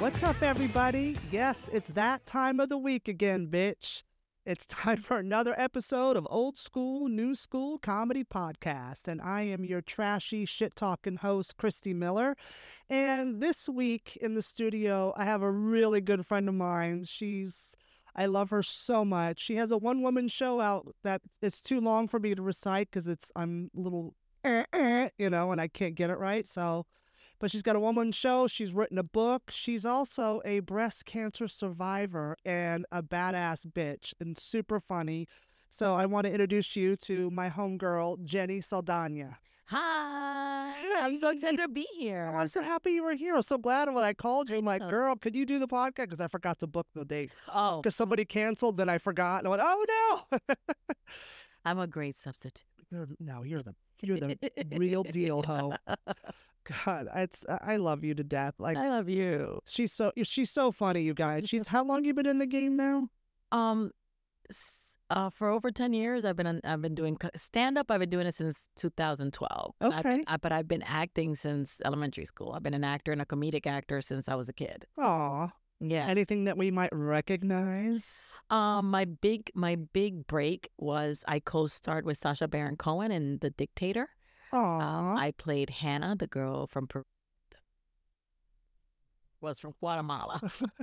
What's up, everybody? Yes, it's that time of the week again, bitch. It's time for another episode of Old School, New School Comedy Podcast. And I am your trashy, shit talking host, Christy Miller. And this week in the studio, I have a really good friend of mine. She's, I love her so much. She has a one woman show out that it's too long for me to recite because it's, I'm a little, eh, eh, you know, and I can't get it right. So, but she's got a one woman show. She's written a book. She's also a breast cancer survivor and a badass bitch and super funny. So I want to introduce you to my homegirl, Jenny Saldaña. Hi. I'm so excited to be here. I'm so happy you were here. I'm so glad when I called you. I'm like, girl, could you do the podcast? Because I forgot to book the date. Oh, Because somebody canceled, then I forgot. And I went, oh no. I'm a great substitute. you're, no, you're the you're the real deal, ho. God, it's I love you to death. Like I love you. She's so she's so funny, you guys. She's how long you been in the game now? Um, uh, for over ten years, I've been I've been doing stand up. I've been doing it since 2012. And I've been- Okay. I- but I've been acting since elementary school. I've been an actor and a comedic actor since I was a kid. Aw. Yeah. Anything that we might recognize? Um, my big my big break was I co-starred with Sacha Baron Cohen in The Dictator. Aw. Um, I played Hannah, the girl from Peru. Was from Guatemala.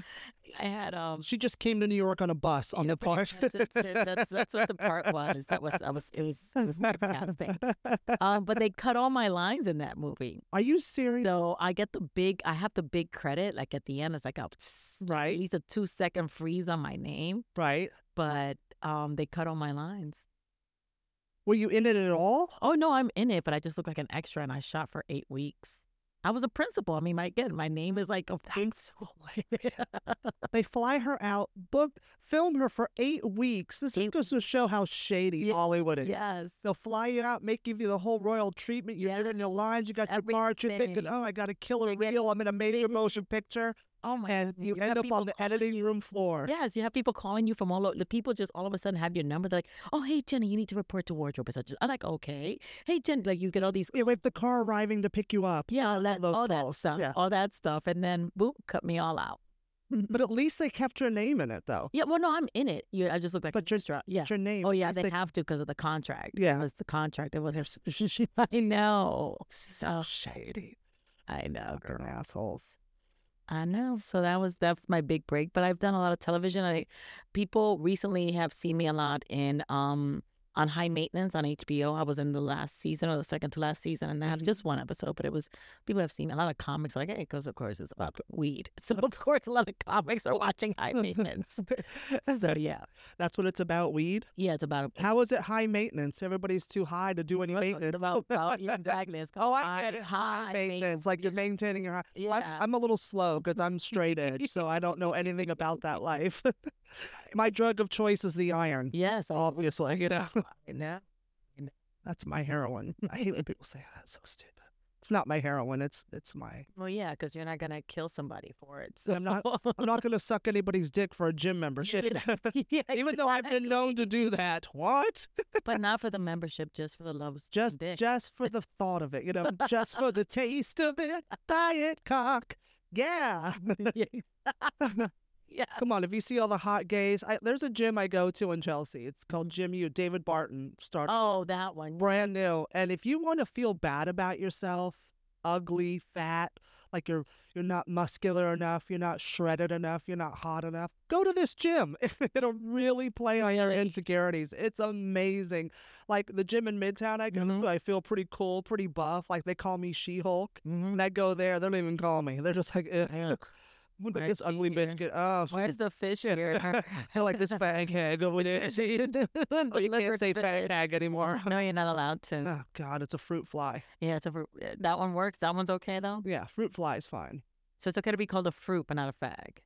I had um. she just came to New York on a bus on the part. That's, that's, what the part was. That was I was it was it was casting. Um, but they cut all my lines in that movie, Are you serious? so I get the big. I have the big credit. Like at the end, it's like a right. at least a two second freeze on my name. right. But um, they cut all my lines. Were you in it at all? Oh no, I'm in it, but I just look like an extra, and I shot for eight weeks. I was a principal. I mean, my again, my name is like a That's They fly her out, book, film her for eight weeks. This Eight goes to show how shady Yeah, Hollywood is. yes. They'll fly you out, make give you the whole royal treatment. You're Yeah. in your lines, you got your parts, you're thinking, oh, I got a killer You get reel. I'm in a major motion picture. Oh my! And you, have end up on the editing you. room floor. Yes, you have people calling you from all over. The people just all of a sudden have your number. They're like, "Oh, hey Jenny, you need to report to wardrobe." such." I'm like, "Okay." Hey Jenny, like you get all these, Yeah, wait, the car arriving to pick you up. yeah, all uh, that, those all that stuff, yeah. all that stuff, and then boop, cut me all out. Mm-hmm, but at least they kept your name in it, though. Yeah, well, no, I'm in it. Yeah, I just look like But your-. Yeah. It's your name. Oh yeah, At they have to because of the contract. Yeah. it was the contract. It was. I know. so shady. I know, girl. Assholes. I know. So that was that's my big break. But I've done a lot of television. I people recently have seen me a lot in um on High Maintenance on HBO. I was in the last season or the second to last season, and I had mm-hmm. just one episode. But it was people have seen a lot of comics like hey, because of course it's about weed. So of course a lot of comics are watching High Maintenance. so yeah, That's what it's about, weed. yeah, it's about How is it high maintenance? Everybody's too high to do any maintenance. about, about exactly. It's Oh, I get it. High, High maintenance. Like you're maintaining your high. I'm, Yeah. I'm a little slow because I'm straight edge, so I don't know anything about that life. My drug of choice is the iron. Yes, Obviously, you know. Know. That's my heroin. I hate when people say oh, that. It's so stupid. It's not my heroin. It's it's my. Well, yeah, because you're not gonna kill somebody for it. So I'm not. I'm not gonna suck anybody's dick for a gym membership. yeah, Even though I've been known to do that. What? but not for the membership, just for the love Just dick. just for the thought of it, you know, just for the taste of it. Diet cock. Yeah. Yeah. Come on, if you see all the hot gays, I, there's a gym I go to in Chelsea. It's called Gym U. David Barton started Oh, that one. brand new. And if you want to feel bad about yourself, ugly, fat, like you're you're not muscular enough, you're not shredded enough, you're not hot enough, go to this gym. It'll really play on your insecurities. It's amazing. Like the gym in Midtown I go mm-hmm. to, I feel pretty cool, pretty buff. Like they call me She-Hulk. Mm-hmm. And I go there, they don't even call me. They're just like, Ugh. Look at this ugly bitch. Get, oh, Where's the fish here? I like this fag hag over there. oh, you can't say fag hag anymore. No, you're not allowed to. Oh God, it's a fruit fly. Yeah, it's a fruit. That one works. That one's okay though. Yeah, fruit fly is fine. So it's okay to be called a fruit, but not a fag.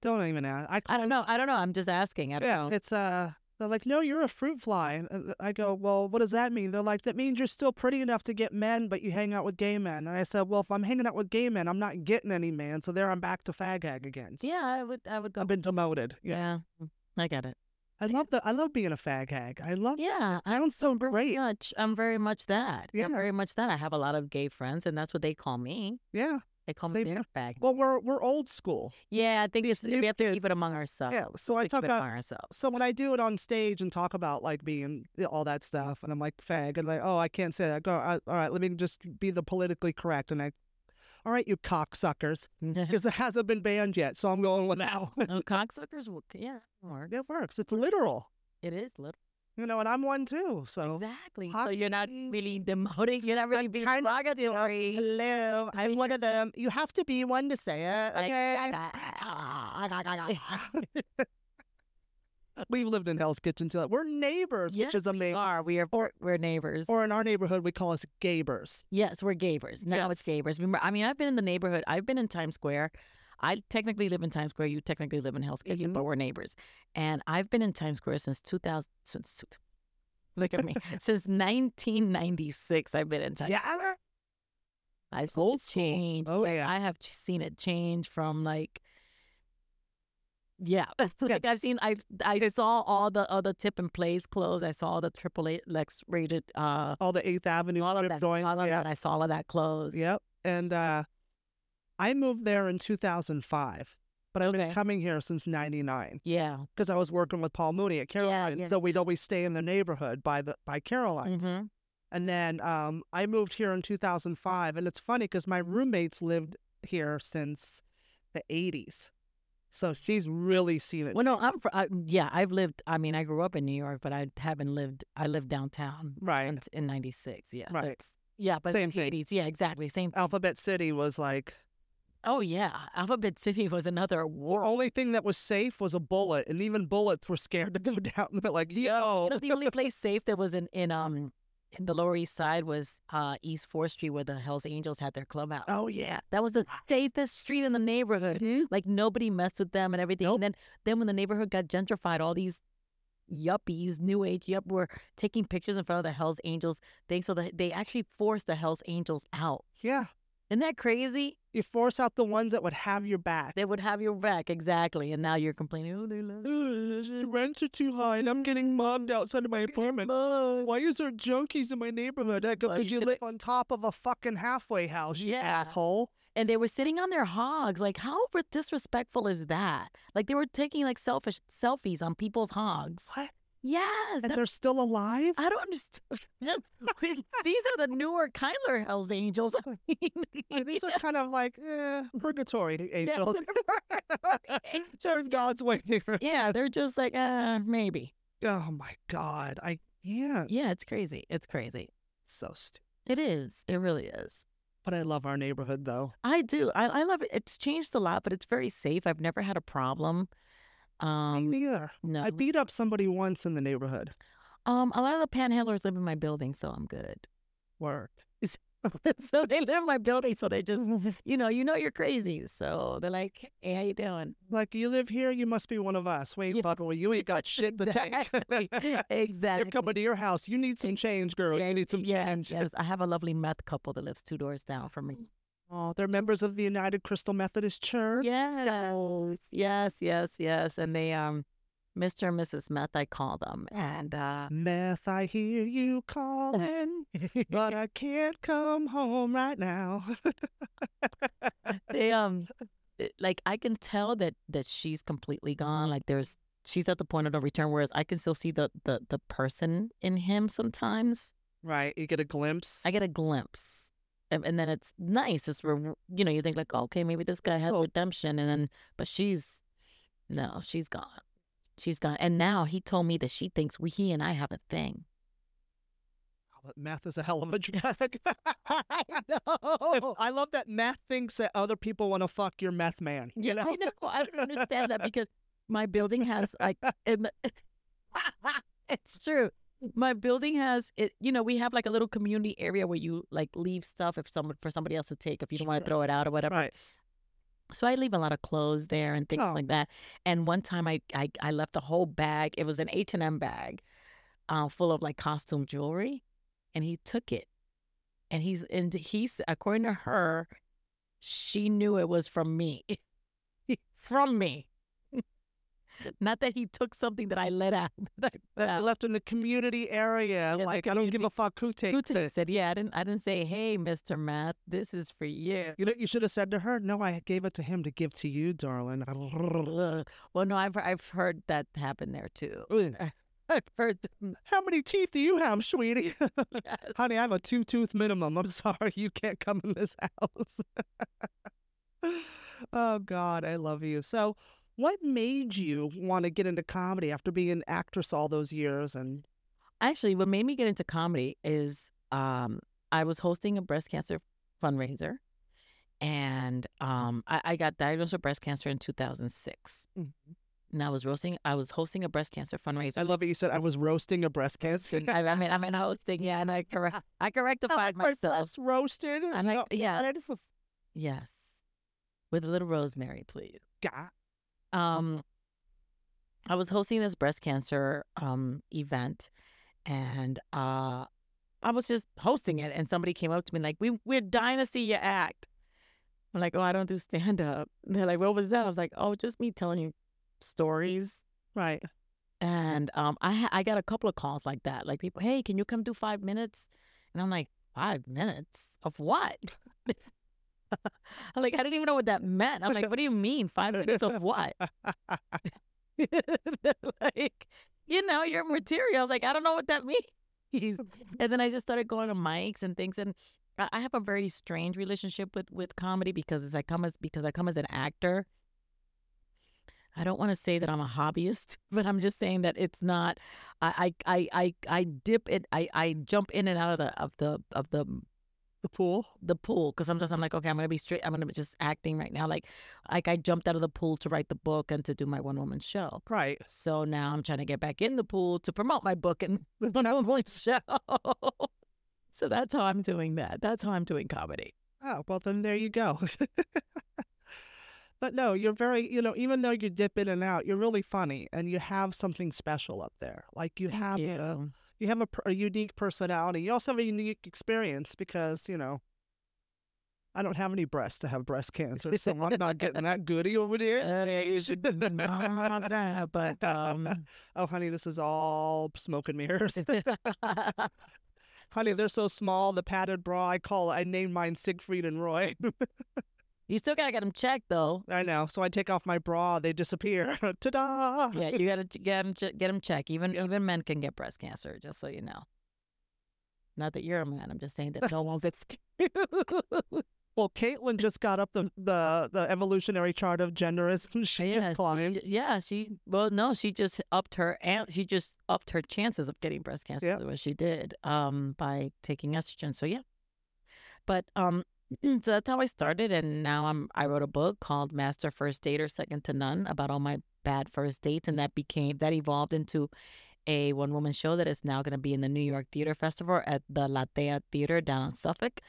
Don't even ask. I, I don't know. I don't know. I'm just asking. I don't yeah, know. it's uh. They're like, no, you're a fruit fly. And uh, I go, well, what does that mean? They're like, that means you're still pretty enough to get men, but you hang out with gay men. And I said, well, if I'm hanging out with gay men, I'm not getting any man. So there, I'm back to fag hag again. yeah, I would. I would go. I've been demoted. Yeah. yeah. I get it. I love the I love being a fag hag. I love Yeah, I'm sounds so great. much. I'm very much that. Yeah. I'm very much that. I have a lot of gay friends, and that's what they call me. Yeah. They call me fag. Well, we're we're old school. Yeah, I think these it's, we have to kids- keep it among ourselves. Yeah. So I talk about ourselves. so when I do it on stage and talk about like being all that stuff, and I'm like fag, and like, oh, I can't say that. I go, "Uh, all right, let me just be the politically correct, and I, all right, you cocksuckers, because it hasn't been banned yet, so I'm going with that one. no, cocksuckers. will- Yeah, it works. It works. It's literal, It is little. You know, and I'm one too. So Exactly. So you're not really demoting. You're not really being kind of- derogatory. hello, I'm one of them. You have to be one to say it, okay? We've lived in Hell's Kitchen too. We're neighbors, Yes, which is we amazing. are. We are. Or- we're neighbors. Or in our neighborhood, we call us Gabers. yes, we're gabers. Now it's Yes. gabers. Remember, I mean, I've been in the neighborhood. I've been in Times Square. I technically live in Times Square. You technically live in Hell's Kitchen, Mhm. but we're neighbors. And I've been in Times Square since 2000. Since look at me. since 1996, I've been in Times Square. I've seen it change. Oh, yeah. I have seen it change from like, yeah, like I've seen. I I saw all the other tip and plays closed. I saw the triple X rated. Uh, All the Eighth Avenue all of that. all of yeah. that. I saw all of that closed. Yep. And uh, I moved there in 2005, but I've been coming here since 99 Yeah. because I was working with Paul Mooney at Caroline. yeah. So we'd always stay in the neighborhood by the by Caroline's. hmm And then um, I moved here in 2005. And it's funny because my roommates lived here since the 80s. So she's really seen it. Well, no, I'm. Fr- I, yeah, I've lived. I mean, I grew up in New York, but I haven't lived. I lived downtown right. in, in '96. Yeah. Right. it's- yeah, but Same the thing. 80s. Yeah, exactly. Same. Alphabet City was like, Oh yeah, Alphabet City was another the only thing that was safe was a bullet. And even bullets were scared to go down. But like, yo. You know, the only place safe that was in in um in the Lower East Side was uh East Fourth Street, where the Hell's Angels had their clubhouse. Oh, yeah. That was the safest street in the neighborhood. Like nobody messed with them and everything. Nope. And then then when the neighborhood got gentrified, all these yuppies, new age yup, were taking pictures in front of the Hell's Angels thing. So that they actually forced the Hell's Angels out. Yeah. Isn't that crazy? You force out the ones that would have your back. They would have your back exactly, and now you're complaining. Oh, they love. The rents are too high, and I'm getting mobbed outside of my apartment. Why is there junkies in my neighborhood? I go, Well, because you you live on top of a fucking halfway house, you Yeah. asshole. and they were sitting on their hogs. Like, how disrespectful is that? Like, they were taking like selfish selfies on people's hogs. What? Yes, And that- they're still alive? I don't understand. These are the newer Kyler Hell's Angels. I mean, These are kind of like eh, purgatory angels. Turns God's way. yeah, they're just like, uh, maybe. Oh my God. I can't. Yeah, it's crazy. It's crazy. So stupid. It is. It really is. But I love our neighborhood, though. I do. I, I love it. It's changed a lot, but it's very safe. I've never had a problem. Me Um, neither. no. I beat up somebody once in the neighborhood. Um, a lot of the panhandlers live in my building, so I'm good. Work. so they live in my building, so they just, you know, you know, you're crazy. So they're like, "Hey, how you doing?" Like, you live here, you must be one of us. Wait, Yeah. Bubba, you ain't got shit to take. Exactly. They're coming to your house. You need some change, girl. You need some yes, change. yes. I have a lovely meth couple that lives two doors down from me. Oh, they're members of the United Crystal Methodist Church. Yes, yes, yes, yes. And they, um, Mr. and Mrs. Meth, I call them, and uh, Meth, I hear you calling, but I can't come home right now. they um like I can tell that that she's completely gone. Like there's she's at the point of no return. Whereas I can still see the the the person in him sometimes. right, you get a glimpse. I get a glimpse, and, then it's nice. It's you know you think like okay maybe this guy has Oh. redemption, and then but she's no she's gone. She's gone, and now he told me that she thinks we he and I have a thing. Oh, but meth is a hell of a drug. I I love that math thinks that other people want to fuck your meth man. You know? I know. I don't understand that because my building has like, in the, it's true. My building has it. You know, we have like a little community area where you like leave stuff if someone for somebody else to take if you don't want to throw it out or whatever. Right. So I leave a lot of clothes there and things Oh. like that. And one time I I, I left a whole bag. It was an H and M bag, uh, full of like costume jewelry, and he took it. And he's and he's according to her, she knew it was from me. from me. Not that he took something that I let out. that I That out. left in the community area. the like I don't give a fuck who takes Who it. said, "Yeah, I didn't. I didn't say, hey, Mister Matt, this is for you." You know, you should have said to her, "No, I gave it to him to give to you, darling." Well, no, I've I've heard that happen there too. I've heard them. How many teeth do you have, sweetie? Yes. Honey, I have a two tooth minimum. I'm sorry, you can't come in this house. oh God, I love you. So, what made you want to get into comedy after being an actress all those years? And Actually, what made me get into comedy is um, I was hosting a breast cancer fundraiser, and um, I, I got diagnosed with breast cancer in 2006. Mhm. And I was roasting. I was hosting a breast cancer fundraiser. I love it. You said I was roasting a breast cancer. I, I mean, I mean hosting. Yeah, and I correct. I correctified myself. Roasted. And I- No, yeah. is a- Yes, with a little rosemary, please. God. Um I was hosting this breast cancer um event and uh I was just hosting it and somebody came up to me like we we're dying to see you act. I'm like, "Oh, I don't do stand up." They're like, "What was that?" I was like, "Oh, just me telling you stories." Right. And um I ha- I got a couple of calls like that. Like people, "Hey, can you come do 5 minutes?" And I'm like, "5 minutes of what?" I'm like, I didn't even know what that meant. I'm like, what do you mean? Five minutes of what? like, you know, your material. I was like, I don't know what that means. And then I just started going to mics and things. And I have a very strange relationship with with comedy because as I come as because I come as an actor. I don't want to say that I'm a hobbyist, but I'm just saying that it's not. I I I I, I dip it. I I jump in and out of the of the of the The pool. the pool because sometimes I'm like, okay, I'm gonna be straight. I'm gonna be just acting right now. Like, like I jumped out of the pool to write the book and to do my one woman show. Right. So now I'm trying to get back in the pool to promote my book and the one woman show. so that's how I'm doing that. That's how I'm doing comedy. Oh, well, then there you go. but no, you're very, you know, even though you dip in and out, you're really funny and you have something special up there. Like you have, a, you have a, a unique personality. You also have a unique experience because, you know, I don't have any breasts to have breast cancer, so I'm not getting that goodie over there. but um, oh, honey, this is all smoke and mirrors. honey, they're so small. The padded bra, I call it. I named mine Siegfried and Roy. You still gotta get them checked though. I know. So I take off my bra, they disappear. Ta-da! Yeah, you gotta get them get them checked. Even even men can get breast cancer, just so you know. Not that you're a man. I'm just saying that no one gets. Well, Caitlyn just got up the the, the evolutionary chart of genderism. She Yeah, climbed. Yeah, she well no, she just upped her and she just upped her chances of getting breast cancer Yep. what she did um by taking estrogen. So yeah. But um so that's how I started and now I'm I wrote a book called Master First Date or Second to None about all my bad first dates and that became that evolved into a one woman show that is now going to be in the New York Theater Festival at the La Tea Theater down in Suffolk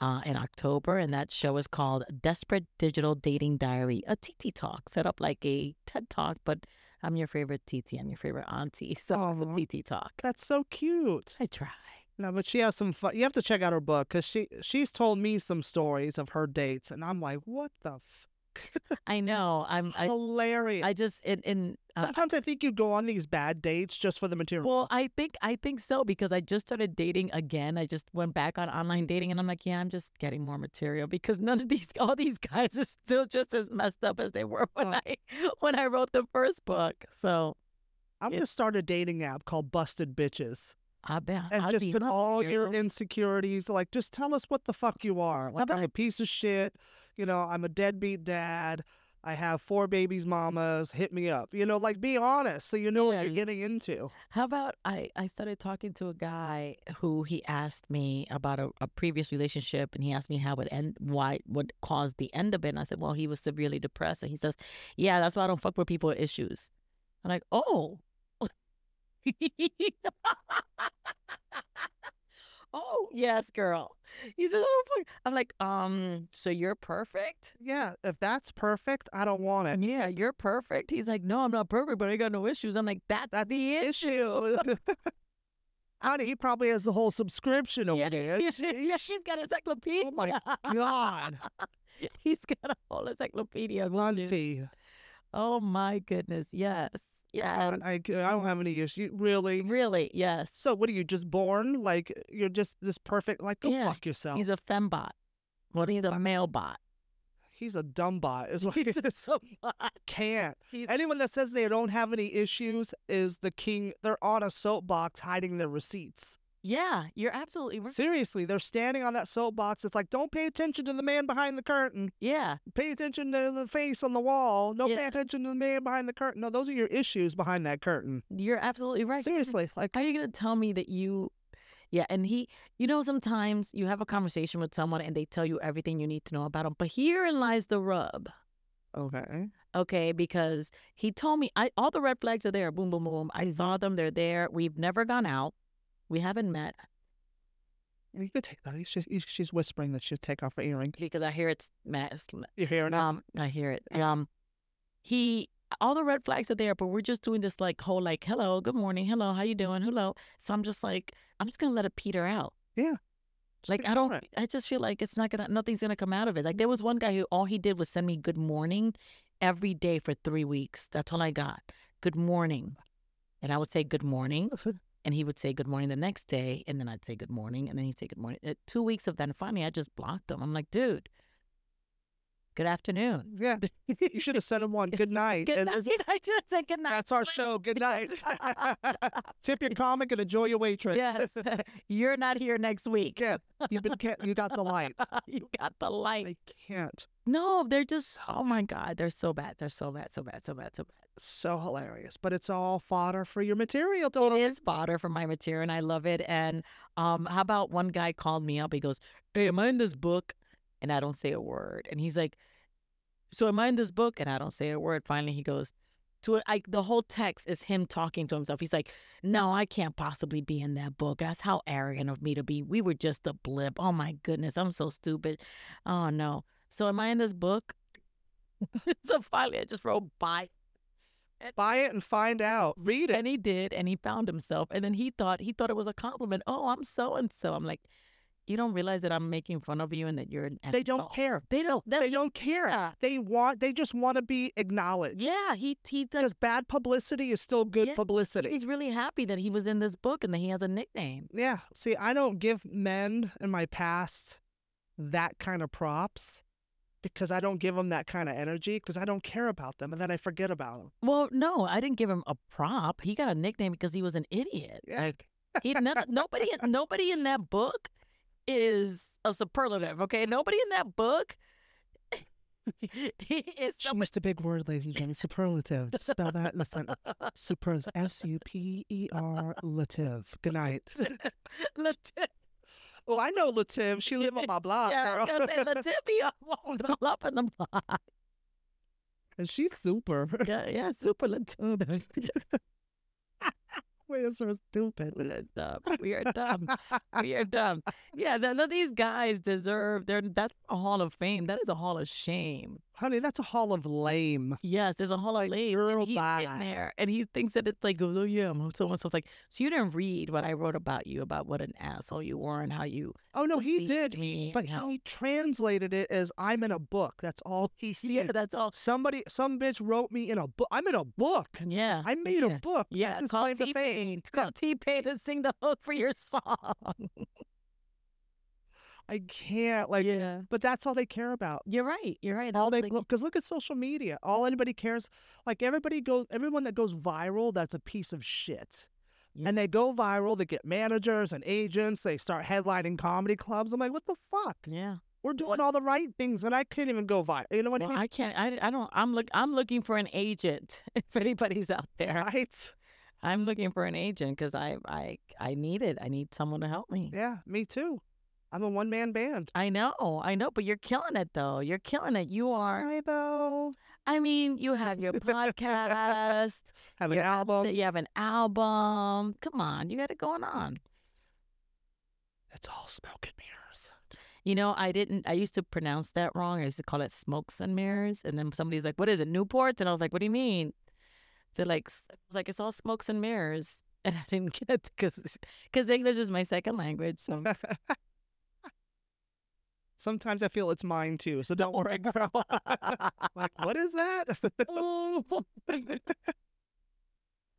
uh, in October. And that show is called Desperate Digital Dating Diary, a TT Talk, set up like a TED Talk, but I'm your favorite TT. I'm your favorite auntie. So Aw. it's a TT Talk. That's so cute. I try. No, but she has some fun. You have to check out her book because she she's told me some stories of her dates, and I'm like, what the f- I know. I'm. I. hilarious. I just in in. Uh, Sometimes I think you go on these bad dates just for the material. well, I think I think so because I just started dating again. I just went back on online dating, and I'm like, yeah, I'm just getting more material because none of these, all these guys are still just as messed up as they were when Uh. I when I wrote the first book. So I'm gonna start a dating app called Busted Bitches, I bet and I'd just put all your insecurities. Like, just tell us what the fuck you are. Like, I'm a piece of shit. You know, I'm a deadbeat dad. I have four babies, mamas. Hit me up. You know, like be honest, so you know Yeah, what you're getting into. How about I, I started talking to a guy who he asked me about a, a previous relationship and he asked me how it end why what caused the end of it. And I said, Well, he was severely depressed. And he says, Yeah, that's why I don't fuck with people with issues. I'm like, Oh. Oh, yes, girl. He's says, oh, fuck." I'm like, um, so you're perfect? Yeah, if that's perfect, I don't want it. Yeah, you're perfect. He's like, No, I'm not perfect, but I got no issues. I'm like, That's, the issue. Honey, he probably has the whole subscription over Yeah, there. yeah, she's got encyclopedia. Oh my God. He's got a whole encyclopedia. One. Oh my goodness. Yes. Yeah. I, I don't have any issues. Really? Really? Yes. So what are you just born like you're just this perfect like go Yeah, fuck yourself. He's a fembot. Well, he's a male bot. He's a dumb bot. Is what He's it's a bot. can't. He's Anyone that says they don't have any issues is the king. They're on a soapbox hiding their receipts. Yeah. You're absolutely right. Seriously, they're standing on that soapbox. It's like, don't pay attention to the man behind the curtain. Yeah. Pay attention to the face on the wall. Don't pay attention to the man behind the curtain. No, those are your issues behind that curtain. You're absolutely right. Seriously, like How are you going to tell me that you, yeah, and he, you know, sometimes you have a conversation with someone and they tell you everything you need to know about them. But herein lies the rub, okay. okay? Because he told me I all the red flags are there. Boom, boom, boom. I saw them. They're there. We've never gone out. We haven't met You could take that. He's just, she's whispering that she'll take off her earring. because I hear it's mass. You hear it? Um, I hear it. Um, he all the red flags are there, but we're just doing this like whole like, hello, good morning, hello, how you doing, hello. So I'm just like, I'm just gonna let it peter out. Just Like I don't. I just feel like it's not gonna, nothing's gonna come out of it. Like there was one guy who all he did was send me good morning every day for three weeks. That's all I got. Good morning, and I would say good morning, and he would say good morning the next day, and then I'd say good morning, and then he'd say good morning. Uh, two weeks of that, and finally I just blocked him. I'm like, dude, good afternoon. Yeah. You should have sent him one. Good night. Good And night. I should have said good night. That's our show. Good night. Tip your comic and enjoy your waitress. Yes, you're not here next week. Yeah. You've been you got the light. you got the light. They can't. No, they're just. Oh my God, they're so bad. They're so bad. So bad. So bad. So bad. So hilarious. But it's all fodder for your material, It don't is fodder for my material, and I love it. And um, how about one guy called me up? He goes, "Hey, am I in this book?" And I don't say a word. And he's like, "So am I in this book?" And I don't say a word. Finally, he goes, "To it." I, the whole text is him talking to himself. He's like, "No, I can't possibly be in that book. That's how arrogant of me to be. We were just a blip. Oh my goodness, I'm so stupid. Oh no. So am I in this book?" so finally, I just wrote bye. Buy it and find out. Read it. And he did, and he found himself. And then he thought he thought it was a compliment. Oh, I'm so and so. I'm like, you don't realize that I'm making fun of you and that you're an They don't asshole." care. They don't. They don't care. Yeah. They want. They just want to be acknowledged. Yeah, he he does. Because bad publicity is still good Yeah, publicity. He's really happy that he was in this book and that he has a nickname. Yeah. See, I don't give men in my past that kind of props because I don't give them that kind of energy because I don't care about them and then I forget about them. Well, no, I didn't give him a prop. He got a nickname because he was an idiot. Like he none, nobody nobody in that book is a superlative. Okay, nobody in that book is She some used a big word, ladies and gentlemen. Superlative. Spell that in the sentence. Superlative. S U P E R lative. Good night. Latif- Oh, I know Lativ. She live on my block. Yeah, girl. gonna say Latifia won't all up in the block. and she's super. Yeah, yeah, super Latif. We're so stupid. We are dumb. We are dumb. We are dumb. Yeah, none of these guys deserve. They're that's a hall of fame. That is a hall of shame. Honey, that's a hall of lame. Yes, there's a hall of lame. girl, he's in there, and he thinks that it's like, oh yeah, I'm so and so. It's like, so you didn't read what I wrote about you about what an asshole you were and how you. Oh no, he did. me But how- he translated it as I'm in a book. That's all he Yeah, that's all. Somebody, some bitch wrote me in a book. I'm in a book. Yeah, I made yeah. a book. Yeah, That's call T Pain. Call T Pain to sing the hook for your song. I can't like. yeah, But that's all they care about. you're right. You're right. All they because look at social media. All anybody cares, like everybody goes, everyone that goes viral, that's a piece of shit. Yeah. And they go viral. They get managers and agents. They start headlining comedy clubs. I'm like, what the fuck? yeah. We're doing all the right things, and I can't even go viral. You know what Well, I mean? I can't. I, I don't. I'm look. I'm looking for an agent. If anybody's out there, Right? I'm looking for an agent because I I I need it. I need someone to help me. Yeah, me too. I'm a one man band. I know, I know, but you're killing it though. You're killing it. You are. Rainbow. I mean, you have your podcast. Have an album. You have an album. Come on, you got it going on. It's all smoke and mirrors. You know, I didn't. I used to pronounce that wrong. I used to call it smokes and mirrors. And then somebody's like, "What is it, Newports?" And I was like, "What do you mean?" They're like, I like it's all smokes and mirrors. And I didn't get it because because English is my second language. So Sometimes I feel it's mine too, so don't worry, girl. like, what is that? oh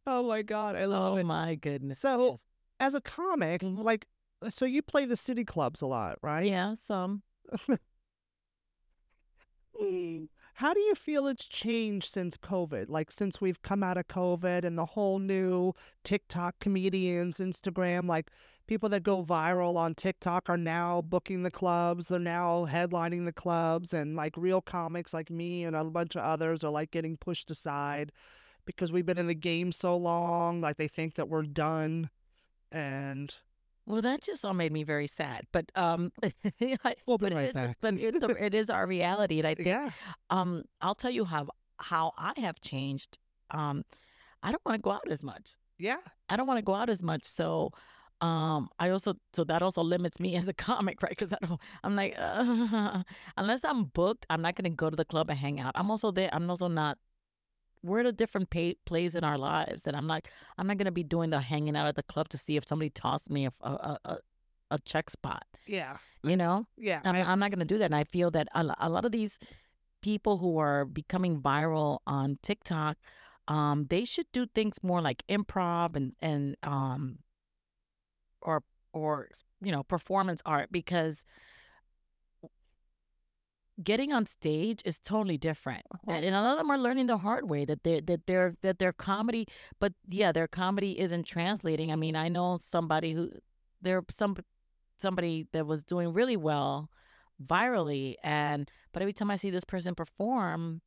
my god, I love oh it. my goodness. So, Yes. as a comic, Mhm. like, so you play the city clubs a lot, right? yeah, some. How do you feel it's changed since COVID? Like since we've come out of COVID and the whole new TikTok comedians, Instagram, like people that go viral on TikTok are now booking the clubs, they're now headlining the clubs, and like real comics like me and a bunch of others are like getting pushed aside because we've been in the game so long, like they think that we're done. And Well, that just all made me very sad. But um, We'll be but it right is- back. But it's it is our reality, and I think yeah, um, I'll tell you how how I have changed. Um, I don't want to go out as much. yeah, I don't want to go out as much. So, um, I also so that also limits me as a comic, right? Because I don't. I'm like, uh, unless I'm booked, I'm not going to go to the club and hang out. I'm also there. I'm also not. We're at a different pay, place in our lives, and I'm like, I'm not going to be doing the hanging out at the club to see if somebody tossed me a a a, a- a check spot. yeah, You know, yeah. I'm, I- I'm not going to do that. And I feel that a, a lot of these people who are becoming viral on TikTok, um, they should do things more like improv and and um, or or you know performance art because getting on stage is totally different. Uh-huh. And, and a lot of them are learning the hard way that they that their that their comedy, but yeah, their comedy isn't translating. I mean, I know somebody who there some somebody that was doing really well virally and but every time I see this person perform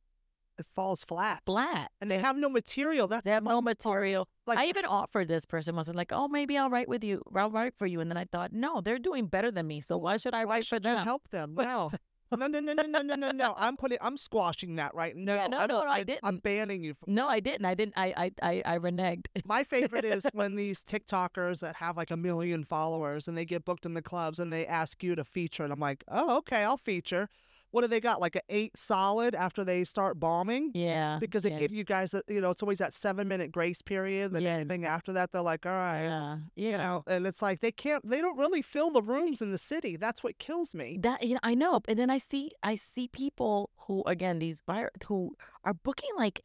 it falls flat. flat. And they have no material. That's They have no material. like I even offered this person was like, "Oh, maybe I'll write with you. I'll write for you." And then I thought, "No, they're doing better than me. So why should I Why write should you them?" help them. No. No, no, no, no, no, no, no, no. I'm putting, I'm squashing that right now. Yeah, no, I no, I I'm didn't. banning you from. No, I didn't. I didn't. I I I, I reneged. My favorite is when these TikTokers that have like a million followers and they get booked in the clubs and they ask you to feature, and I'm like, oh, okay, I'll feature. What do they got? Like an eight solid after they start bombing? Yeah. Because they yeah, give you guys, you know, it's always that seven minute grace period. Then Yeah. anything after that, they're like, all right, yeah, you know, and it's like they can't, they don't really fill the rooms in the city. That's what kills me. That you know, I know, and then I see I see people who again these vir- who are booking like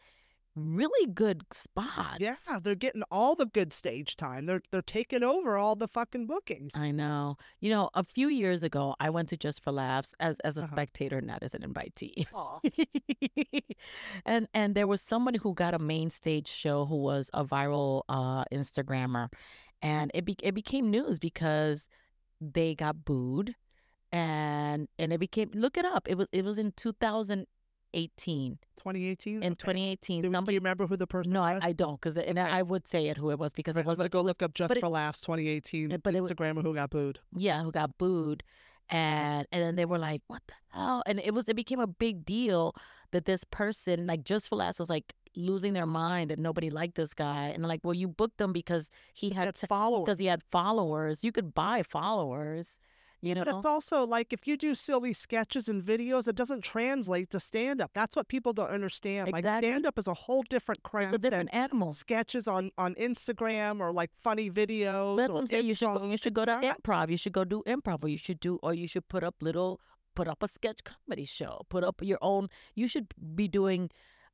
really good spots. Yeah, they're getting all the good stage time. They're they're taking over all the fucking bookings. I know. You know, a few years ago, I went to Just for Laughs as as a Uh-huh. spectator, not as an invitee. And and there was somebody who got a main stage show who was a viral uh Instagrammer, and it be, it became news because they got booed, and and it became look it up. It was it was in 2018 2018. in Okay. 2018. Do, do somebody you remember who the person? no, was? I, I don't because and I would say it who it was because it I'm was gonna go look up just but it- for laughs 2018. Yeah, but it was- Instagrammer who got booed. yeah, who got booed. And and then they were like, What the hell? And it was it became a big deal that this person, like Just for Laughs was like losing their mind that nobody liked this guy. And like, well, you booked him because he had That's t- followers. because he had followers. You could buy followers. You But know? it's also like if you do silly sketches and videos, it doesn't translate to stand up. That's what people don't understand. Like stand up is a whole different It's a craft than different animal. sketches on on Instagram or like funny videos. That's or what I'm saying. You should go, you should go to improv. You should go do improv, or you should do, or you should put up little, put up a sketch comedy show. Put up your own. You should be doing.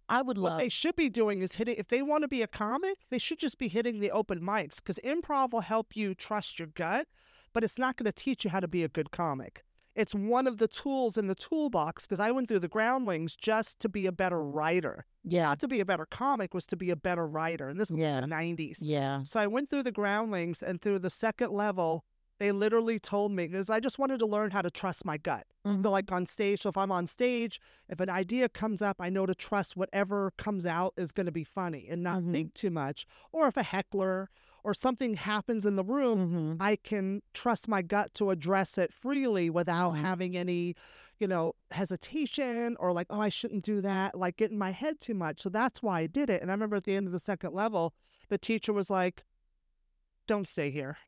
I would love. What they should be doing is hitting. If they want to be a comic, they should just be hitting the open mics because improv will help you trust your gut, but it's not going to teach you how to be a good comic. It's one of the tools in the toolbox because I went through the groundlings just to be a better writer. Yeah, Not to be a better comic, was to be a better writer. And this was Yeah. in the 90s. yeah. So I went through the groundlings and through the second level, they literally told me because I just wanted to learn how to trust my gut. Mhm. So like on stage, so if I'm on stage, if an idea comes up, I know to trust whatever comes out is going to be funny and not Mhm. think too much. Or if a heckler or something happens in the room, hmm I can trust my gut to address it freely without Mhm. having any, you know, hesitation or like, oh, I shouldn't do that, like get in my head too much. So that's why I did it. And I remember at the end of the second level, the teacher was like, don't stay here.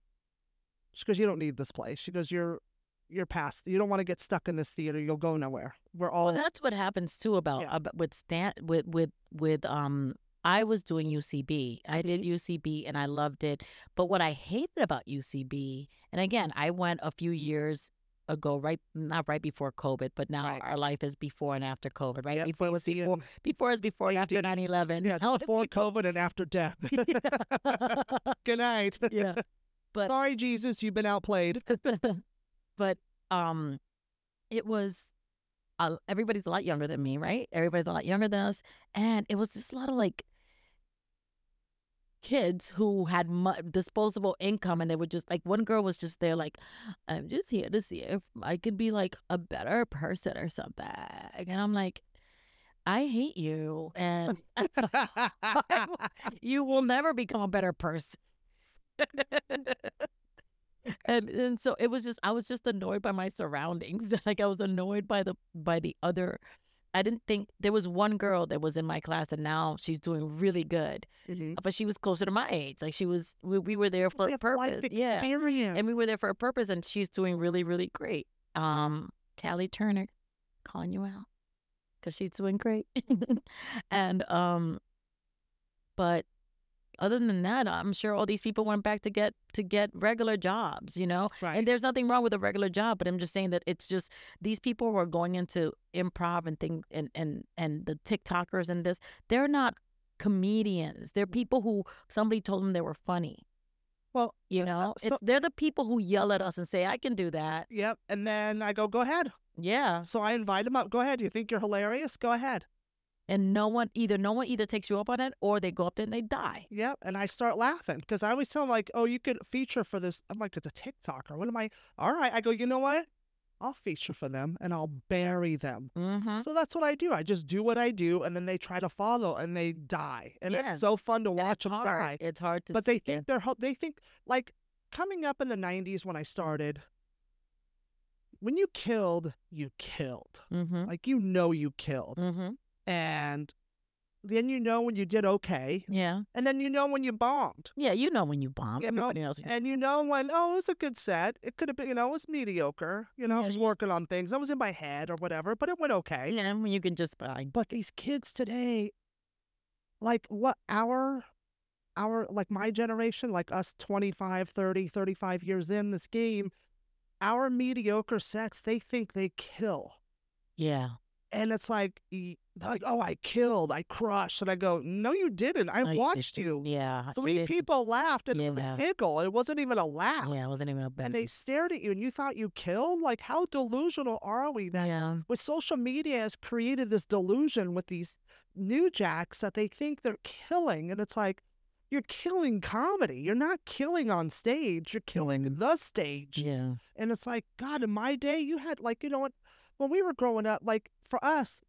She goes, you don't need this place. She goes, you're, you're past. You don't want to get stuck in this theater. You'll go nowhere. We're all. Well, that's what happens too about, Yeah. about with Stan with with with um. I was doing UCB. I did UCB and I loved it. But what I hated about UCB, and again, I went a few years ago, right? Not right before COVID, but now Right. our life is before and after COVID, right? Yep, before it was before, before was before and after 9 11. Yeah, before COVID and after death. Good night. yeah. But Sorry, Jesus, you've been outplayed. but um it was uh, everybody's a lot younger than me right everybody's a lot younger than us and it was just a lot of like kids who had mu- disposable income and they would just like one girl was just there like i'm just here to see if i could be like a better person or something and i'm like i hate you and you will never become a better person. and and so it was just I was just annoyed by my surroundings. like I was annoyed by the by the other I didn't think there was one girl that was in my class and now she's doing really good. Mhm. But she was closer to my age. Like she was we, we were there for We a purpose. Yeah. And we were there for a purpose and she's doing really, really great. Um Callie Turner calling you out. Cause she's doing great. and um but other than that, I'm sure all these people went back to get to get regular jobs, you know. Right. And there's nothing wrong with a regular job, but I'm just saying that it's just these people who are going into improv and thing and and and the TikTokers and this, they're not comedians. They're mm. people who somebody told them they were funny. Well, You uh, know, so- it's they're the people who yell at us and say, "I can do that." Yep. And then I go, go ahead. Yeah, So I invite them up. Go ahead. You think you're hilarious? Go ahead. And no one either no one either takes you up on it or they go up there and they die. Yep. And I start laughing because I always tell them like, oh, you could feature for this. I'm like, it's a TikToker. What am I? All right. I go, you know what? I'll feature for them and I'll bury them. Mm-hmm. So that's what I do. I just do what I do and then they try to follow and they die. And Yeah. it's so fun to watch them hard. die. It's hard to. But they think they're, they think, like, coming up in the 90s when I started, when you killed, you killed. Mm-hmm. Like, you know, you killed. Mm-hmm. And then you know when you did okay. Yeah. And then you know when you bombed. Yeah, you know when you bombed. You know, Everybody knows. when And you know when, oh, it was a good set. It could have been, you know, it was mediocre. You know, I was working on things. I was in my head or whatever, but it went okay. Yeah, when you can just buy. But these kids today, like what our, our, like my generation, like us 25, 30, 35 years in this game, our mediocre sets, they think they kill. Yeah. And it's like, like, oh, I killed, I crushed. And I go, no, you didn't. I No, watched you. Yeah. Three didn't. people laughed and Yeah. a giggle. It wasn't even a laugh. Yeah, it wasn't even a bad. And they stared at you and you thought you killed? Like, how delusional are we that yeah. with social media has created this delusion with these new jacks that they think they're killing. And it's like, you're killing comedy. You're not killing on stage. You're killing the stage. Yeah. And it's like, God, in my day, you had like, you know what? When we were growing up, like for us,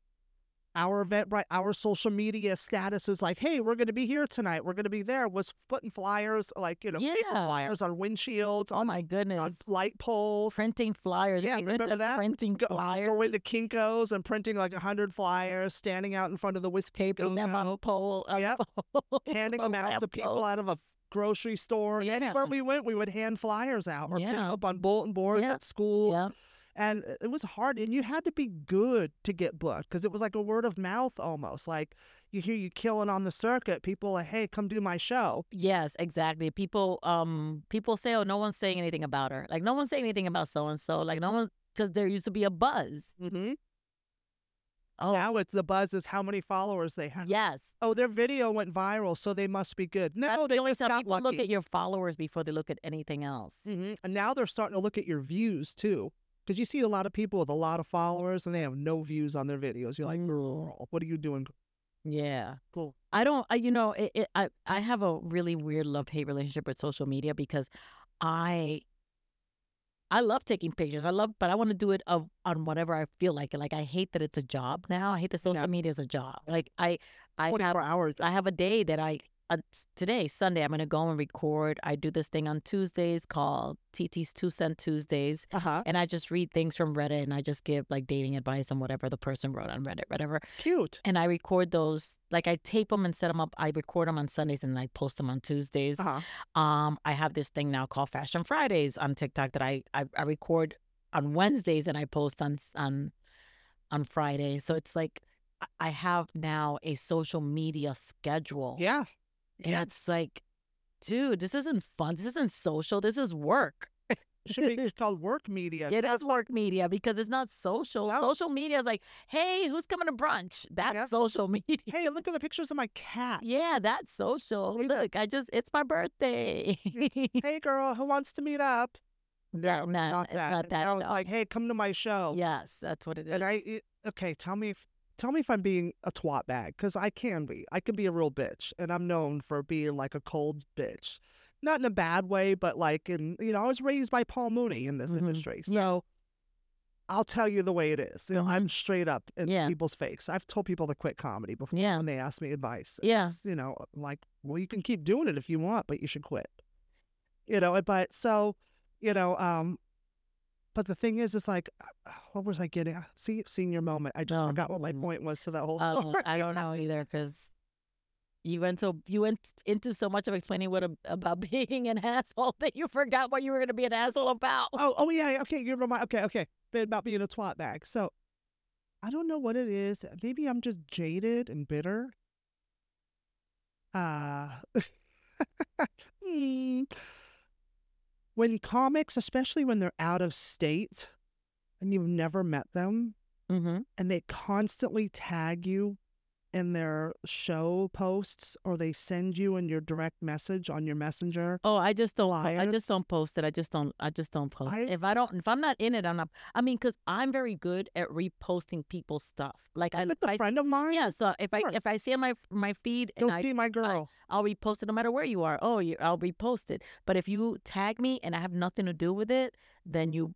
our event, right, our social media status is like, hey, we're going to be here tonight. We're going to be there. Was putting flyers, like, you know, paper Yeah. flyers on windshields, Oh on, my on goodness. light poles. Printing flyers. Yeah, remember that? Printing Go, flyers. go into Kinko's and printing like a hundred flyers, standing out in front of the whiskey Taping them on a pole. on Yep. pole, handing them out to people out of a grocery store. Yeah. We went, we would hand flyers out or Yeah. up on bulletin boards Yeah. at school. Yeah. And it was hard, and you had to be good to get booked because it was like a word of mouth almost. Like you hear you killing on the circuit, people are like, "Hey, come do my show." Yes, exactly. People, um, people say, "Oh, no one's saying anything about her." Like no one's saying anything about so and so. Like no one, because there used to be a buzz. Mm-hmm. Oh, Now it's the buzz is how many followers they have. yes. Oh, their video went viral, so they must be good. No, That's they the only just got people lucky. look at your followers before they look at anything else. Mm-hmm. And now they're starting to look at your views too. Because you see a lot of people with a lot of followers and they have no views on their videos. You're like, Mm. what are you doing? Yeah. Cool. I don't, I, you know, it, it, I, I have a really weird love hate relationship with social media because I, I love taking pictures. I love, but I want to do it of, on whatever I feel like. Like I hate that it's a job now. I hate that social Yeah. media is a job. Like I, I have, 24 hours. I have a day that I, uh, today, Sunday, I'm going to go and record. I do this thing on Tuesdays called TT's Two Cent Tuesdays. Uh huh. And I just read things from Reddit and I just give like dating advice on whatever the person wrote on Reddit, whatever Cute. and I record those. Like I tape them and set them up. I record them on Sundays and I post them on Tuesdays. Uh huh. Um, I have this thing now called Fashion Fridays on TikTok that I I, I record on Wednesdays and I post on on on Fridays. So it's like I have now a social media schedule. Yeah. And Yeah. it's like, dude, this isn't fun. This isn't social. This is work. It should be called work media. It is work media because it's not social. No. Social media is like, hey, who's coming to brunch? That's Yeah. social media. Hey, look at the pictures of my cat. Yeah, that's social. Look. Look, I just, it's my birthday. Hey, girl, who wants to meet up? no, no, not that. not that. no. Like, hey, come to my show. yes, that's what it is. And I, it- okay, tell me if, tell me if I'm being a twat bag, because I can be. I can be a real bitch, and I'm known for being like a cold bitch, not in a bad way, but like in, you know, I was raised by Paul Mooney in this Mhm. industry, so I'll tell you the way it is. You know, I'm straight up in Yeah. people's face. I've told people to quit comedy before Yeah. when they ask me advice. Yeah. It's, you know, like, well, you can keep doing it if you want, but you should quit. You know, but so, you know, um, but the thing is, it's like, uh, what was I getting? at? See, senior moment. I just Oh, forgot what my mm. point was to that whole. Uh, story. I don't know either because you went so you went into so much of explaining what a, about being an asshole that you forgot what you were going to be an asshole about. Oh, oh yeah, okay. You remind. Okay, okay. About being a twat bag. So, I don't know what it is. Maybe I'm just jaded and bitter. Uh hmm. When comics, especially when they're out of state and you've never met them, Mm-hmm. and they constantly tag you in their show posts or they send you in your direct message on your messenger. Oh, I just don't. I just don't post it. I just don't. I just don't post. I- if I don't, if I'm not in it, I'm not. I mean, because I'm very good at reposting people's stuff. Like I, With a I friend of mine, yeah. So if I if I see my my feed and I see my girl. I'll repost it no matter where you are. Oh, you, I'll repost it. But if you tag me and I have nothing to do with it, then you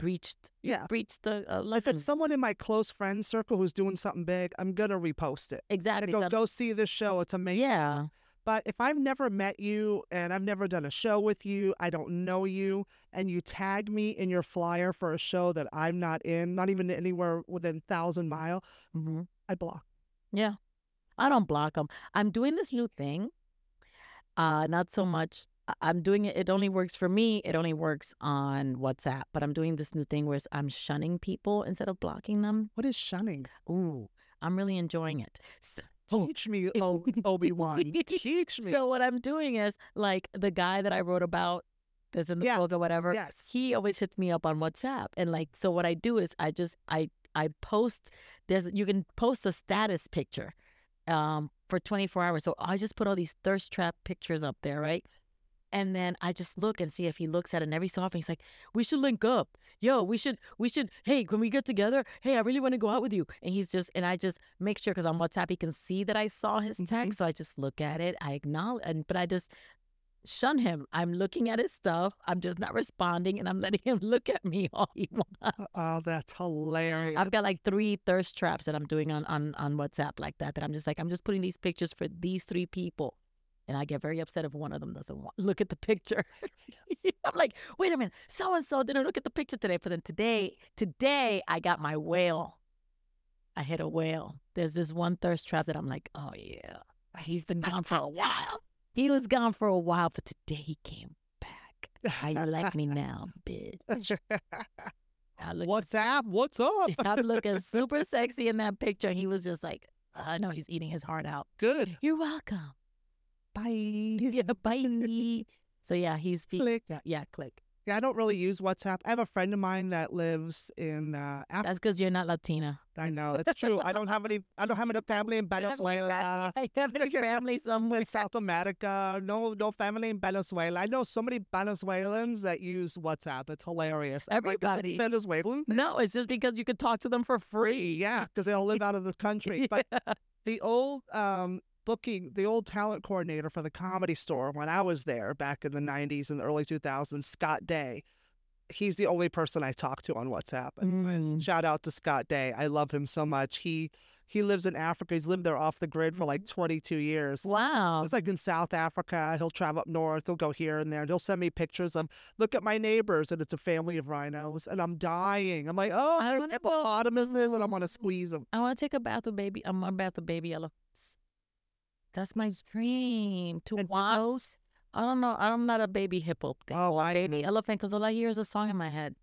breached. Yeah. breached the uh, If it's someone in my close friend circle who's doing something big, I'm gonna repost it. Exactly. go go see this show. It's amazing. yeah. But if I've never met you and I've never done a show with you, I don't know you, and you tag me in your flyer for a show that I'm not in, not even anywhere within thousand mile, hmm I block. Yeah. I don't block them. I'm doing this new thing. Uh, not so much. I'm doing it. It only works for me. It only works on WhatsApp. But I'm doing this new thing where I'm shunning people instead of blocking them. What is shunning? Ooh, I'm really enjoying it. So, Teach me, oh, Obi Wan. Teach me. so what I'm doing is like the guy that I wrote about that's in the Yes, book or whatever. yes. He always hits me up on WhatsApp, and like so, what I do is I just I I post. There's you can post a status picture, um, for 24 hours. So I just put all these thirst trap pictures up there, right? And then I just look and see if he looks at it. And every so often he's like, "We should link up, yo. We should, we should. Hey, can we get together? Hey, I really want to go out with you." And he's just, and I just make sure because on WhatsApp he can see that I saw his text, mm-hmm. so I just look at it. I acknowledge, and but I just shun him. I'm looking at his stuff. I'm just not responding, and I'm letting him look at me all he wants. Oh, that's hilarious. I've got like three thirst traps that I'm doing on on on WhatsApp like that. That I'm just like I'm just putting these pictures for these three people, and I get very upset if one of them doesn't want look at the picture. I'm like, wait a minute, so and so didn't look at the picture today. For then today, today I got my whale. I hit a whale. There's this one thirst trap that I'm like, oh yeah, he's been gone for a while. He was gone for a while, but today he came back. How you like me now, bitch? Look What's up? What's up? I'm looking super sexy in that picture. He was just like, uh, I know he's eating his heart out. Good. You're welcome. Bye. Yeah, bye. so yeah, he's he- Click. Yeah, yeah, click. Yeah, I don't really use WhatsApp. I have a friend of mine that lives in uh, Africa. That's because you're not Latina. I know that's true. I don't have any. I don't have any family in Venezuela. I have a family somewhere. in South America. No, no family in Venezuela. I know so many Venezuelans that use WhatsApp. It's hilarious. I'm like, Everybody. Venezuelan. No, it's just because you could talk to them for free. Free, yeah, because they all live out of the country. But the old um, booking, the old talent coordinator for the comedy store when I was there back in the 90s and the early 2000s, Scott Day, he's the only person I talk to on WhatsApp. And Mm. Shout out to Scott Day. I love him so much. He he lives in Africa. He's lived there off the grid for like 22 years. Wow. It's like in South Africa. He'll travel up north. He'll go here and there. And he'll send me pictures of, look at my neighbors. And it's a family of rhinos. And I'm dying. I'm like, oh, I wanna go- hippopotamuses. And I want to squeeze them. I want to take a bath with baby. I'm a bath with baby elephants. That's my dream to and Wiles. I don't know. I'm not a baby hippo. Oh, I baby elephant because all I hear is a song in my head.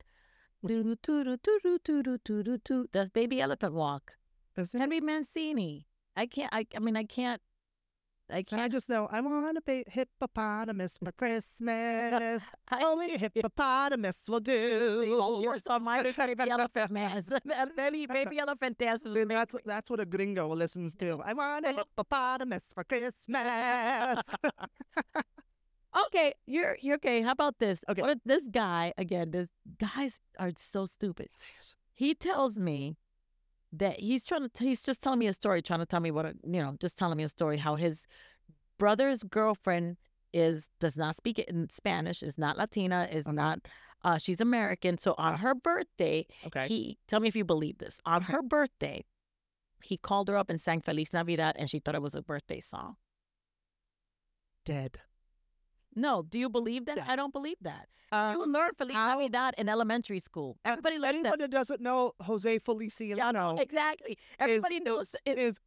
That's baby elephant walk. That's Henry Mancini. I can't. I, I mean, I can't I So I just know I want a big hippopotamus for Christmas. Only a hippopotamus will do. Yours on my baby elephant man. baby, baby elephant dances. That's that's what a gringo listens to. I want a hippopotamus for Christmas. Okay, you're you're okay. How about this? Okay. What this guy again? This guys are so stupid. He tells me that he's trying to. He's just telling me a story, trying to tell me what a, you know, just telling me a story how his brother's girlfriend is does not speak it in Spanish, is not Latina, is not. Uh, she's American. So on her birthday, Okay. he tell me if you believe this. On her birthday, he called her up and sang Feliz Navidad, and she thought it was a birthday song. Dead. No, do you believe that? Yeah. I don't believe that. Uh, You learn Feliz how- Navidad in elementary school. Everybody learns anyone that. that doesn't know Jose Feliciano Exactly. Everybody knows it. is.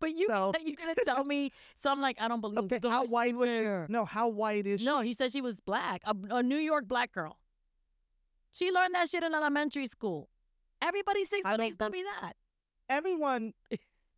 But you, So- you're gonna tell me. So I'm like, I don't believe. Okay, how white was she? No, how white is she? No, he said she was black, a, a New York black girl. She learned that shit in elementary school. Everybody sings Feliz Navidad. Everyone,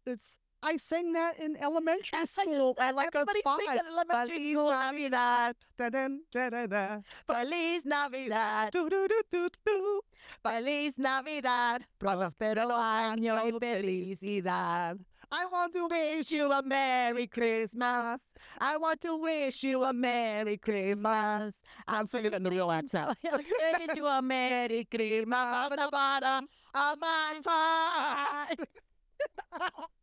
it's. I sang that in elementary I school at like a five. it in elementary Feliz school. Navidad. Da-dun, da-da-da. Feliz Navidad. Do-do-do-do-do. Feliz Navidad. Prospero año y felicidad. I want to wish you a Merry Christmas. I want to wish you a Merry Christmas. I'm singing in the real accent. I wish you a Merry Christmas bottom of my heart.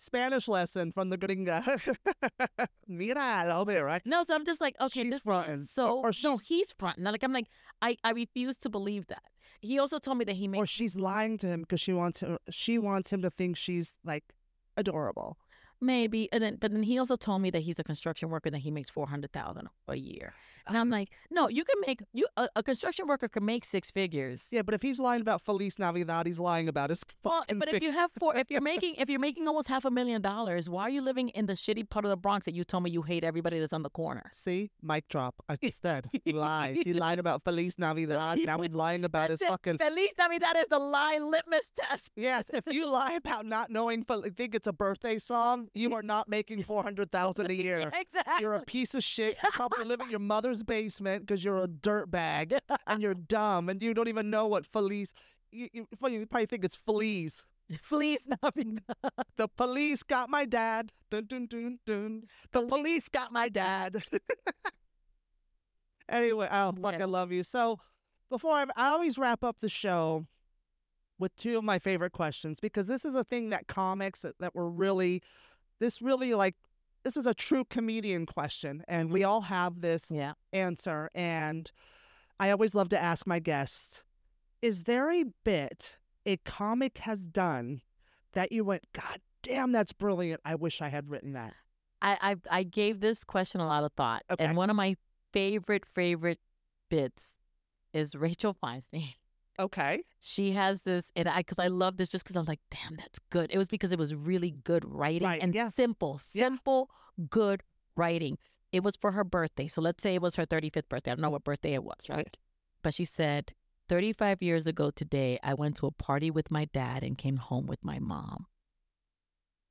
Spanish lesson from the gringa. Mira, I'll be right. No, so I'm just like, okay, She's this fronting. so Or no, she's- he's fronting. Like I'm like, I, I refuse to believe that. He also told me that he makes Or she's lying to him because she wants him. She wants him to think she's like adorable. maybe, and then but then he also told me that he's a construction worker that he makes four hundred thousand a year. And I'm like, no, you can make you a, a construction worker can make six figures. Yeah, but if he's lying about Feliz Navidad, he's lying about his Well, but if you have four, if you're making if you're making almost half a million dollars, why are you living in the shitty part of the Bronx that you told me you hate everybody that's on the corner? See, mic drop. I just said he lies. He lied about Feliz Navidad. Now he's lying about his it. fucking. Feliz Navidad is the lie litmus test. Yes, if you lie about not knowing, Fel- think it's a birthday song, you are not making four hundred thousand a year. Exactly. You're a piece of shit. You're probably live in your mother's basement because you're a dirt bag and you're dumb and you don't even know what Feliz. You, you, funny, you probably think it's fleas. Feliz Navidad. The police got my dad. Dun dun dun dun. The police got my dad. anyway, I love you. So, before I, I always wrap up the show with two of my favorite questions because this is a thing that comics that, that were really, this really like, this is a true comedian question, and we mm. all have this Yeah. answer. And I always love to ask my guests Is there a bit a comic has done that you went, God damn, that's brilliant. I wish I had written that? I, I I gave this question a lot of thought, Okay. and one of my favorite favorite bits is Rachel Feinstein. Okay. She has this, and I because I love this just because I'm like, damn, that's good. It was because it was really good writing Right, and yeah. simple, Yeah. simple, good writing. It was for her birthday, so let's say it was her 35th birthday. I don't know what birthday it was, right? But she said, 35 years ago today, I went to a party with my dad and came home with my mom.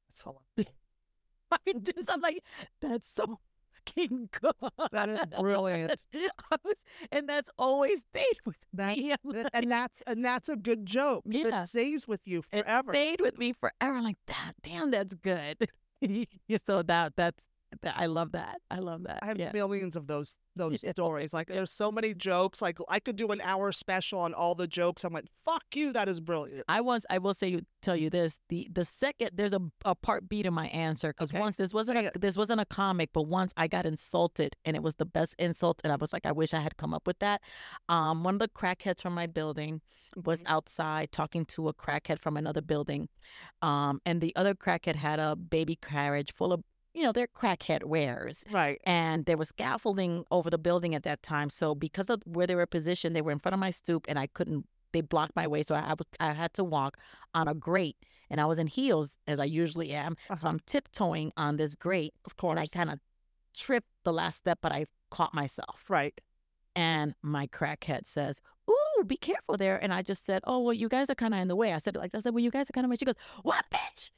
That's all. I mean, this, I'm like, that's so fucking good. That is brilliant. I was- and that's always stayed with That's, me. Like- and that's and that's a good joke. Yeah. It stays with you it forever. stayed with me forever. I'm like, that, damn, that's good. so that that's that, I love that. I love that. I have yeah. millions of those those stories. Like there's so many jokes. Like I could do an hour special on all the jokes. I'm like, fuck you. That is brilliant. I once I will say you tell you this the the second there's a, a part B to my answer because Okay. once this wasn't a this wasn't a comic but once I got insulted and it was the best insult and I was like I wish I had come up with that. Um, one of the crackheads from my building was Mm-hmm. outside talking to a crackhead from another building, um, and the other crackhead had a baby carriage full of you know their crackhead wares Right. and there was scaffolding over the building at that time. So because of where they were positioned, they were in front of my stoop, and I couldn't. They blocked my way, so I, I was I had to walk on a grate, and I was in heels as I usually am. So Uh-huh. I'm tiptoeing on this grate, Of course. and I kind of tripped the last step, but I caught myself. Right. And my crackhead says, "Ooh, be careful there." And I just said, "Oh, well, you guys are kind of in the way." I said like that. I said, "Well, you guys are kind of." in the way." She goes, "What, bitch?"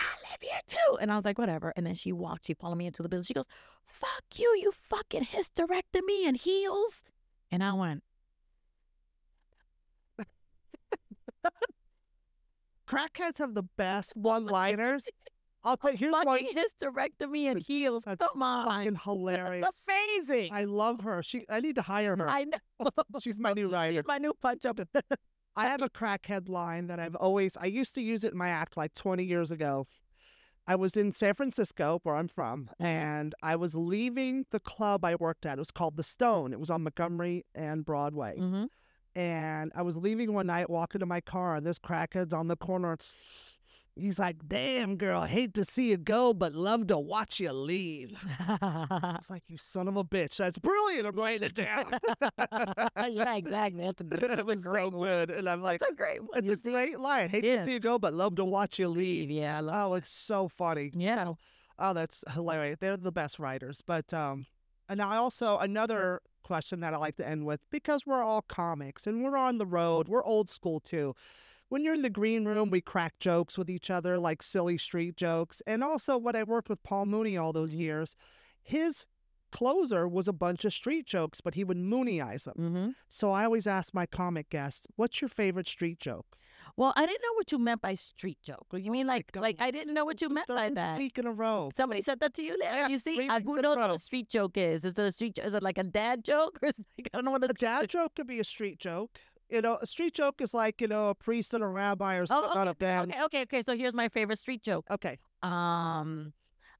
I live here too. And I was like, whatever. And then she walked, she followed me into the building. She goes, fuck you, you fucking hysterectomy and heels. And I went, Crackheads have the best one-liners. I'll tell you, here's one hysterectomy and heels. That's Come on. fucking hilarious. That's amazing. I love her. She. I need to hire her. I know. She's my new writer. My new punch up. I have a crackhead line that I've always. I used to use it in my act like 20 years ago. I was in San Francisco, where I'm from, and I was leaving the club I worked at. It was called the Stone. It was on Montgomery and Broadway. hmm And I was leaving one night, walking to my car, and this crackhead's on the corner. He's like, "Damn girl, hate to see you go, but love to watch you leave." it's like, "You son of a bitch, that's brilliant." I'm writing it down. yeah, exactly. That's a it was so good, and I'm like, that's a great one. "It's a great line. Hate Yeah. to see you go, but love to watch you leave." Yeah, I love Oh, it's so funny. Yeah. Oh, that's hilarious. They're the best writers. But um, and I also another question that I like to end with because we're all comics and we're on the road. We're old school too. When you're in the green room, we crack jokes with each other, like silly street jokes. And also, when I worked with Paul Mooney all those years, his closer was a bunch of street jokes, but he would Mooneyise them. hmm So I always ask my comic guests, "What's your favorite street joke?" Well, I didn't know what you meant by street joke. You mean like God. like I didn't know what you meant by that. week in a row. Somebody said that to you. There. You see, I, weeks who in a knows what a street joke is? Is it a street? Is it like a dad joke or is it like, I don't know what a A dad joke could be a street joke. You know, a street joke is like, you know, a priest and a rabbi or Oh, something a band. Okay, okay, okay. So here's my favorite street joke. Okay. Um,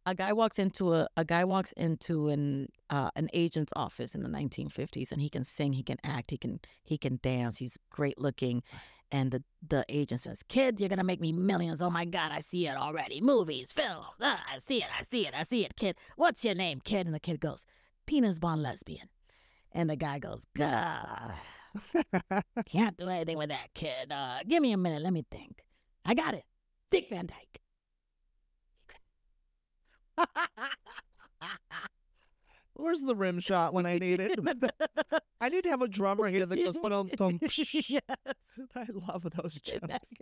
a guy walks into a a guy walks into an uh, an agent's office in the 1950s, and he can sing, he can act, he can he can dance. He's great looking, and the the agent says, "Kid, you're gonna make me millions. Oh my God, I see it already. Movies, film. Ah, I see it, I see it, I see it. Kid, what's your name, kid?" And the kid goes, "Penis Von Lesbian." And the guy goes, "God, can't do anything with that kid. Uh, give me a minute, let me think. I got it. Dick Van Dyke." Where's the rim shot when I need it? I need to have a drummer here that goes, "Ba-dum, yes. I love those jokes.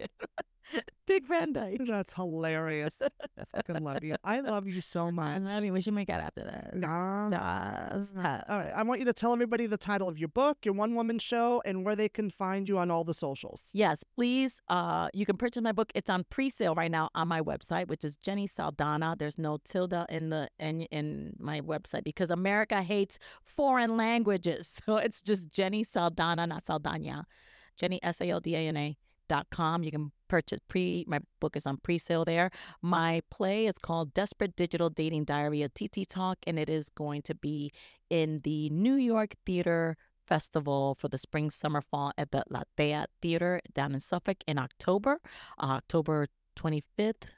Dick Van Dyke. That's hilarious. I fucking love you. I love you so I much. love you. We should make out after that. Nah. Yes. All right. I want you to tell everybody the title of your book, your one woman show, and where they can find you on all the socials. Yes, please. Uh, you can purchase my book. It's on pre-sale right now on my website, which is Jenny Saldana. There's no tilde in the in in my website because America hates foreign languages. So it's just Jenny Saldana, not Saldaña. Jenny S A L D A N A dot com. You can purchase pre. My book is on pre-sale there. My play is called Desperate Digital Dating Diary, a TT Talk, and it is going to be in the New York Theater Festival for the spring, summer, fall at the La Tea Theater down in Suffolk in October, uh, October 25th,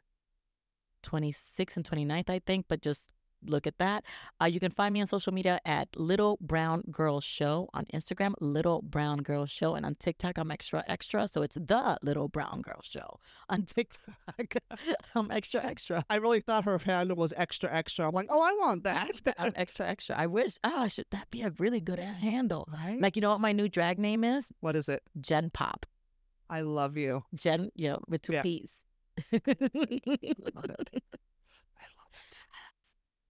26th, and 29th, I think. But just look at that. Uh, you can find me on social media at Little Brown Girl Show on Instagram, Little Brown Girl Show, and on TikTok, I'm extra extra. So it's the Little Brown Girl Show on TikTok. I'm extra extra. I really thought her handle was extra extra. I'm like, oh, I want that. I'm extra extra. I wish. Oh, should that be a really good handle? Right? Like you know what my new drag name is? What is it? Gen Pop. I love you. Jen, you know, with two Yeah. P's.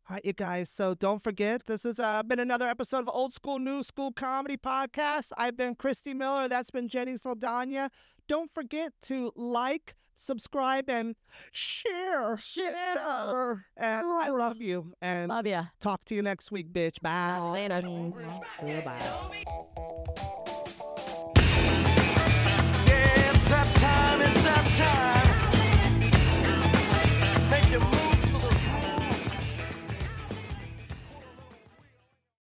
All right, you guys. So don't forget, this has uh, been another episode of Old School, New School Comedy Podcast. I've been Christy Miller. That's been Jenny Saldaña. Don't forget to like, subscribe, and share. Share. And I love you. And Love ya. talk to you next week, bitch. Bye. Later. Bye. Yeah, it's that time, it's that time.